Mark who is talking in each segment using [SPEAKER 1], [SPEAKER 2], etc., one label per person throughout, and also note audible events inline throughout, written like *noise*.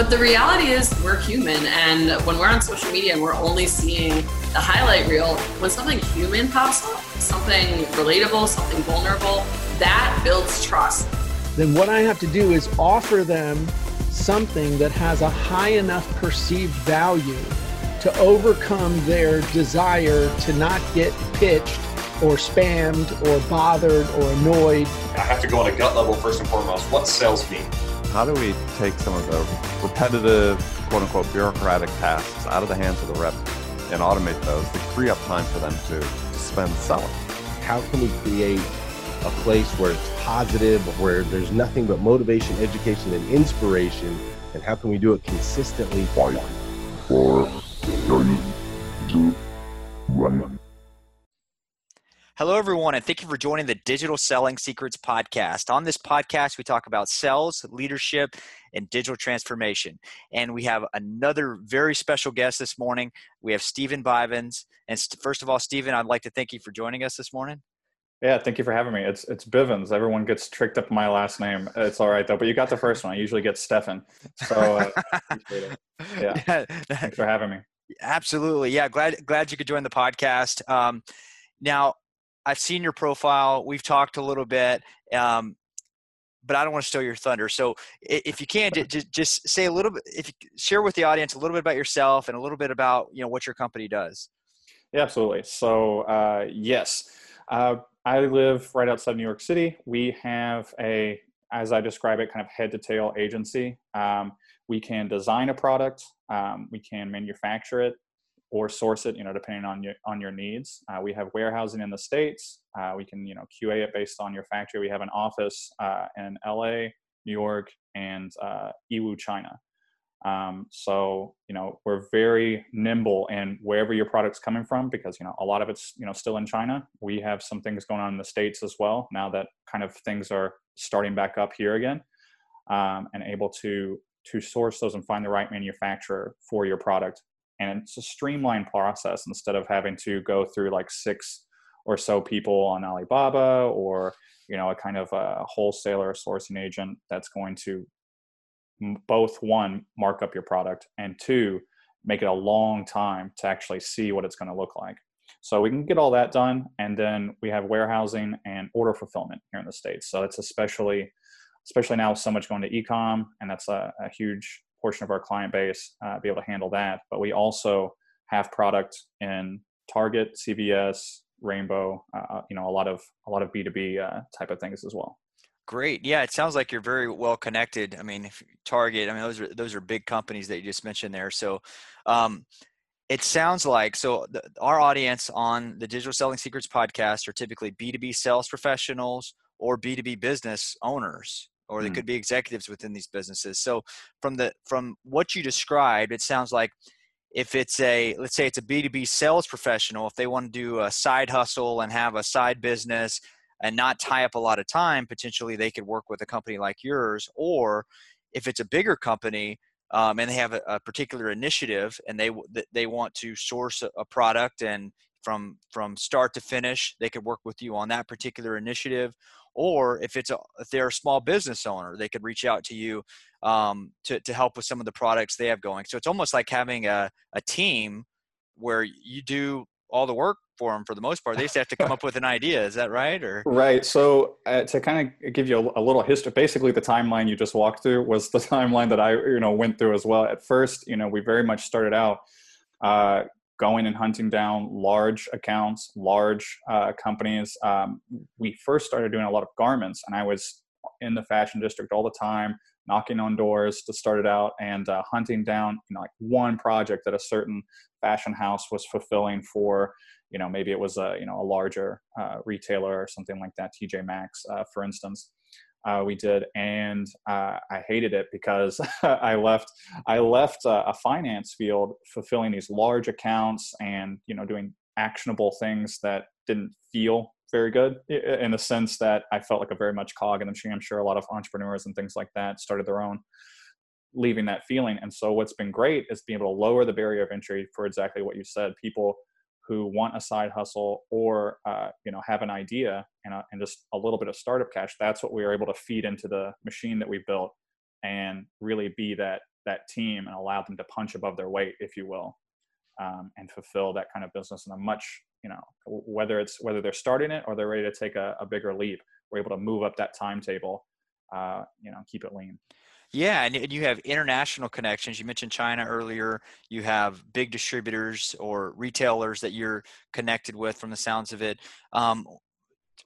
[SPEAKER 1] but the reality is we're human. And when we're on social media and we're only seeing the highlight reel, when something human pops up, something relatable, something vulnerable, that builds trust.
[SPEAKER 2] Then what I have to do is offer them something that has a high enough perceived value to overcome their desire to not get pitched or spammed or bothered or annoyed.
[SPEAKER 3] I have to go on a gut level first and foremost. What sales mean?
[SPEAKER 4] How do we take some of the repetitive, quote unquote, bureaucratic tasks out of the hands of the rep and automate those to free up time for them to spend selling?
[SPEAKER 5] How can we create a place where it's positive, where there's nothing but motivation, education, and inspiration? And how can we do it consistently?
[SPEAKER 6] Five, four,
[SPEAKER 7] Hello, everyone, and thank you for joining the Digital Selling Secrets podcast. On this podcast, we talk about sales, leadership, and digital transformation. And we have another very special guest this morning. We have Stephen Bivens. And first of all, Stephen, I'd like to thank you for joining us this morning.
[SPEAKER 8] Yeah, thank you for having me. It's it's Bivens. Everyone gets tricked up my last name. It's all right though. But you got the first one. I usually get Stefan. So uh, *laughs* yeah, yeah. thanks for having me.
[SPEAKER 7] Absolutely. Yeah, glad glad you could join the podcast. Um, now, I've seen your profile. We've talked a little bit, um, but I don't want to steal your thunder. So if you can, just just say a little bit. If you share with the audience a little bit about yourself and a little bit about you know what your company does.
[SPEAKER 8] Yeah, absolutely. So uh, yes, uh, I live right outside New York City. We have a, as I describe it, kind of head to tail agency. Um, we can design a product. Um, we can manufacture it or source it, you know, depending on your on your needs. Uh, we have warehousing in the states. Uh, we can, you know, QA it based on your factory. We have an office uh, in LA, New York, and uh, Yiwu, China. Um, so, you know, we're very nimble in wherever your product's coming from because, you know, a lot of it's, you know, still in China. We have some things going on in the States as well now that kind of things are starting back up here again um, and able to to source those and find the right manufacturer for your product and it's a streamlined process instead of having to go through like six or so people on Alibaba or you know a kind of a wholesaler sourcing agent that's going to both one mark up your product and two make it a long time to actually see what it's going to look like. So we can get all that done and then we have warehousing and order fulfillment here in the states. So it's especially especially now so much going to ecom and that's a, a huge portion of our client base uh, be able to handle that. But we also have product in Target, CVS, Rainbow, uh, uh you know, a lot of a lot of B two B uh, type of things as well.
[SPEAKER 7] Great. Yeah, it sounds like you're very well connected. I mean, Target. I mean, those are those are big companies that you just mentioned there. So, um, it sounds like so. The, our audience on the Digital Selling Secrets podcast are typically B two B sales professionals or B two B business owners or they mm. could be executives within these businesses. So from the from what you described, it sounds like if it's a let's say it's a B2B sales professional, if they want to do a side hustle and have a side business and not tie up a lot of time, potentially they could work with a company like yours. Or if it's a bigger company um, and they have a, a, particular initiative and they they want to source a, a product and from from start to finish, they could work with you on that particular initiative or if it's a if they're a small business owner they could reach out to you um, to, to help with some of the products they have going. So it's almost like having a, a team where you do all the work for them for the most part. They just have to come up with an idea. Is that right or?
[SPEAKER 8] Right. So uh, to kind of give you a, a, little history basically the timeline you just walked through was the *laughs* timeline that i you know went through as well. At first you know we very much started out uh, going and hunting down large accounts, large uh, companies. Um, we first started doing a lot of garments, and I was in the fashion district all the time, knocking on doors to start it out and uh, hunting down you know like one project that a certain fashion house was fulfilling for you know maybe it was a you know a larger uh, retailer or something like that tj maxx uh, for instance uh, we did, and uh, I hated it because *laughs* I left. I left a, a, finance field fulfilling these large accounts and you know doing actionable things that didn't feel very good in the sense that I felt like a very much cog in the machine. I'm sure a lot of entrepreneurs and things like that started their own, leaving that feeling. And so what's been great is being able to lower the barrier of entry for exactly what you said. People who want a side hustle or uh, you know have an idea and, a, and just a little bit of startup cash that's what we are able to feed into the machine that we built and really be that that team and allow them to punch above their weight, if you will, um, and fulfill that kind of business in a much, you know, whether it's whether they're starting it or they're ready to take a, a bigger leap, we're able to move up that timetable, uh, you know, keep it lean.
[SPEAKER 7] Yeah, and you have international connections. You mentioned China earlier. You have big distributors or retailers that you're connected with, from the sounds of it. Um,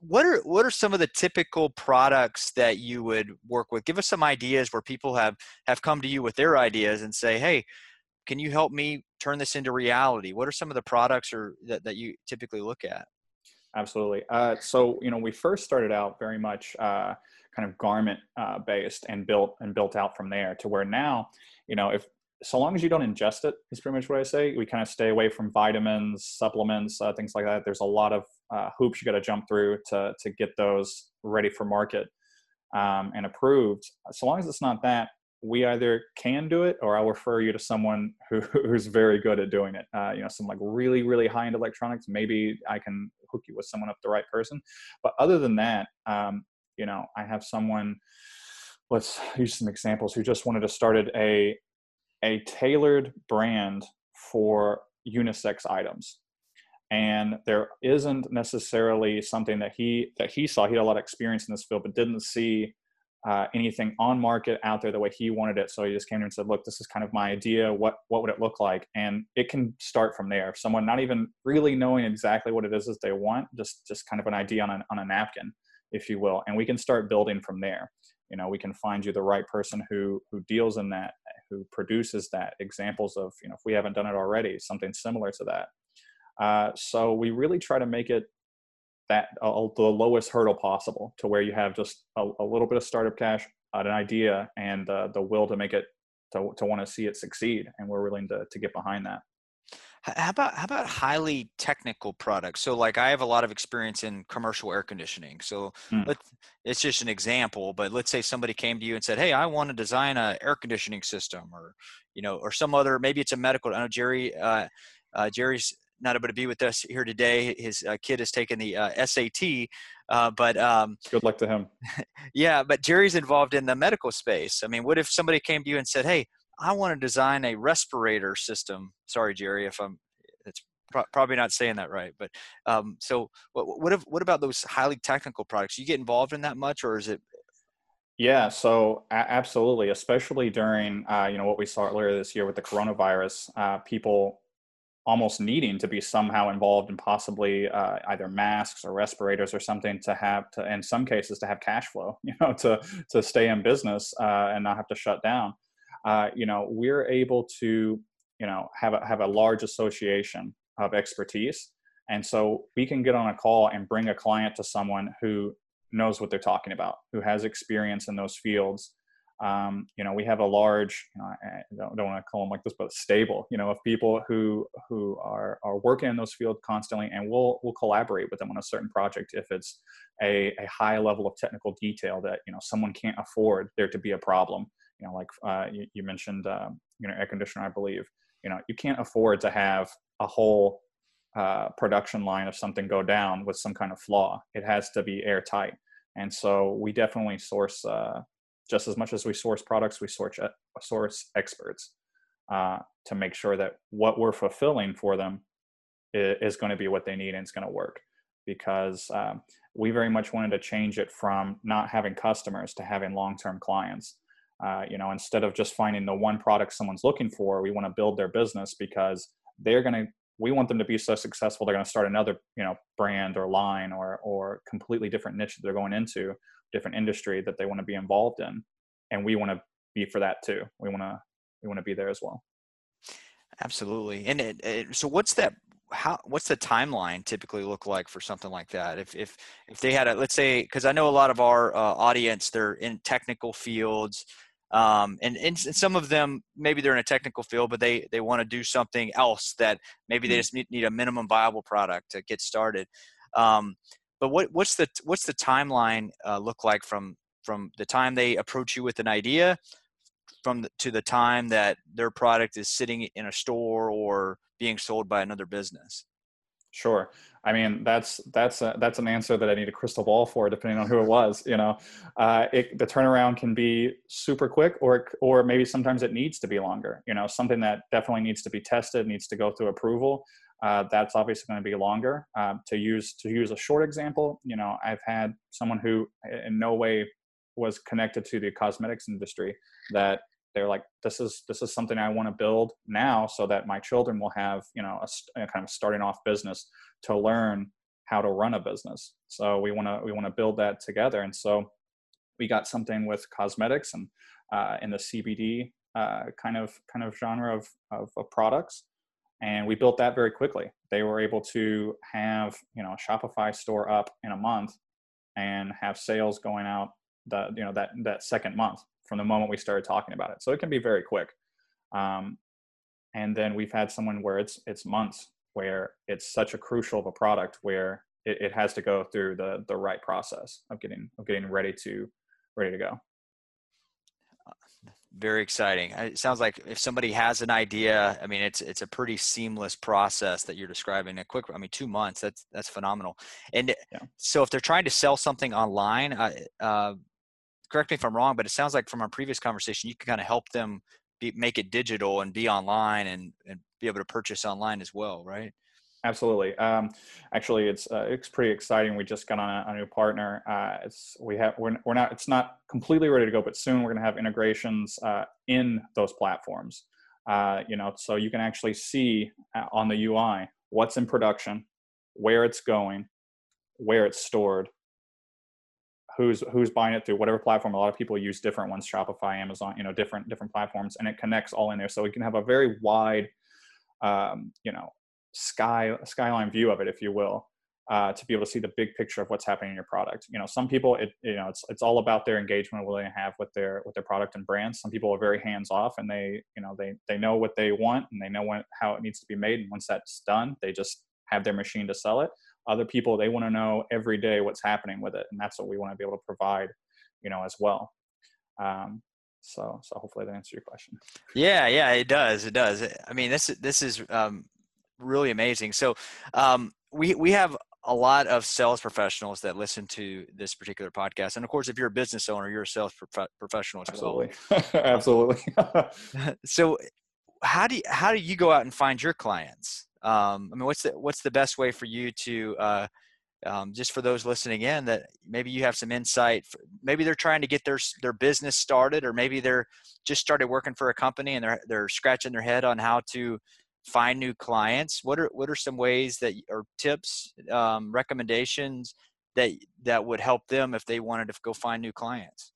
[SPEAKER 7] what are what are some of the typical products that you would work with? Give us some ideas where people have have come to you with their ideas and say, "Hey, can you help me turn this into reality?" What are some of the products or that that you typically look at?
[SPEAKER 8] Absolutely. Uh, so you know, we first started out very much uh, kind of garment uh, based and built and built out from there to where now, you know, if so long as you don't ingest it is pretty much what I say. We kind of stay away from vitamins, supplements, uh, things like that. There's a lot of uh, hoops you got to jump through to to get those ready for market um, and approved. So long as it's not that, we either can do it or I'll refer you to someone who, *laughs* who's very good at doing it. Uh, you know, some like really really high end electronics. Maybe I can hook you with someone up the right person. But other than that, um, you know, I have someone. Let's use some examples who just wanted to start a a tailored brand for unisex items and there isn't necessarily something that he that he saw he had a lot of experience in this field but didn't see uh, anything on market out there the way he wanted it. So he just came to and said look this is kind of my idea. What what would it look like? And it can start from there. If someone not even really knowing exactly what it is that they want just just kind of an idea on a, on a napkin if you will. And we can start building from there. You know we can find you the right person who who deals in that who produces that. Examples of you know if we haven't done it already something similar to that. Uh, so we really try to make it that uh, the lowest hurdle possible to where you have just a, a little bit of startup cash an idea and uh, the will to make it to, to want to see it succeed and we're willing to, to get behind that
[SPEAKER 7] how about how about highly technical products? So like I have a lot of experience in commercial air conditioning. So mm. it's just an example, but let's say somebody came to you and said, "Hey, I want to design a air conditioning system," or you know, or some other maybe it's a medical. I know Jerry. Uh, uh, Jerry's not able to be with us here today. His uh, kid has taken the uh, SAT, uh, but um,
[SPEAKER 8] good luck to him. *laughs*
[SPEAKER 7] yeah, but Jerry's involved in the medical space. I mean, what if somebody came to you and said, "Hey, I want to design a respirator system. Sorry, Jerry, if I'm it's pro- probably not saying that right, but um, so what what, if, what about those highly technical products? You get involved in that much, or is it?
[SPEAKER 8] Yeah, so absolutely, especially during uh, you know what we saw earlier this year with the coronavirus, uh, people almost needing to be somehow involved in possibly uh, either masks or respirators or something to have to in some cases to have cash flow *laughs* you know to to stay in business uh, and not have to shut down uh, you know, we're able to, you know, have a, have a large association of expertise. And so we can get on a call and bring a client to someone who knows what they're talking about, who has experience in those fields. Um, you know, we have a large, you know, I don't, don't want to call them like this, but stable, you know, of people who who are are working in those fields constantly, and we'll we'll collaborate with them on a certain project if it's a, a high level of technical detail that you know someone can't afford there to be a problem you know, like uh, you, you, mentioned, uh, you know, air conditioner, I believe, you know, you can't afford to have a whole uh, production line of something go down with some kind of flaw. It has to be airtight. And so we definitely source, uh, just as much as we source products, we source, uh, source experts uh, to make sure that what we're fulfilling for them is, going to be what they need and it's going to work. Because um, we very much wanted to change it from not having customers to having long-term clients uh, you know, instead of just finding the one product someone's looking for, we want to build their business because they're going to. We want them to be so successful they're going to start another, you know, brand or line or or completely different niche that they're going into, different industry that they want to be involved in, and we want to be for that too. We want to we want to be there as well.
[SPEAKER 7] Absolutely. And it, it, so, what's that? How? What's the timeline typically look like for something like that? If if if they had a, let's say, because I know a lot of our uh, audience, they're in technical fields. Um, and, and some of them maybe they're in a technical field but they they want to do something else that maybe they mm-hmm. just need, need a minimum viable product to get started um, but what what's the what's the timeline uh, look like from from the time they approach you with an idea from the, to the time that their product is sitting in a store or being sold by another business
[SPEAKER 8] Sure. I mean, that's that's a, that's an answer that I need a crystal ball for, depending on who it was. You know, uh, it, the turnaround can be super quick, or or maybe sometimes it needs to be longer. You know, something that definitely needs to be tested, needs to go through approval. Uh, that's obviously going to be longer. Um, to use to use a short example, you know, I've had someone who in no way was connected to the cosmetics industry that they're like this is this is something i want to build now so that my children will have you know a, a, kind of starting off business to learn how to run a business. So we want to we want to build that together. And so we got something with cosmetics and uh, in the cbd uh, kind of kind of genre of, of, of products and we built that very quickly they were able to have you know a shopify store up in a month and have sales going out the you know that that second month from the moment we started talking about it. So it can be very quick. Um, and then we've had someone where it's it's months where it's such a crucial of a product where it, it has to go through the the right process of getting of getting ready to ready to go
[SPEAKER 7] very exciting it sounds like if somebody has an idea i mean it's it's a pretty seamless process that you're describing a quick i mean two months that's that's phenomenal and yeah. so if they're trying to sell something online uh, uh, correct me if I'm wrong, but it sounds like from our previous conversation, you can kind of help them be, make it digital and be online and, and be able to purchase online as well, right?
[SPEAKER 8] Absolutely. Um, actually, it's uh, it's pretty exciting. We just got on a, a new partner. Uh, it's we have we're, we're not it's not completely ready to go, but soon we're going to have integrations uh, in those platforms. Uh, you know, so you can actually see uh, on the UI what's in production, where it's going, where it's stored, who's who's buying it through whatever platform a lot of people use different ones shopify amazon you know different different platforms and it connects all in there so we can have a very wide um, you know sky skyline view of it if you will uh, to be able to see the big picture of what's happening in your product. You know some people it you know it's it's all about their engagement what they have with their with their product and brand. Some people are very hands off and they you know they they know what they want and they know when, how it needs to be made. And once that's done they just have their machine to sell it. Other people they want to know every day what's happening with it and that's what we want to be able to provide you know as well. Um, so so hopefully that answers your question.
[SPEAKER 7] Yeah yeah it does it does. I mean this this is um, really amazing so um, we we have a lot of sales professionals that listen to this particular podcast and of course if you're a business owner you're a sales prof- professional as
[SPEAKER 8] absolutely well. absolutely *laughs* *laughs* *laughs*
[SPEAKER 7] so how do you, how do you go out and find your clients um, I mean, what's the what's the best way for you to uh, um, just for those listening in that maybe you have some insight. For, maybe they're trying to get their their business started, or maybe they're just started working for a company and they're they're scratching their head on how to find new clients. What are what are some ways that or tips, um, recommendations that that would help them if they wanted to go find new clients?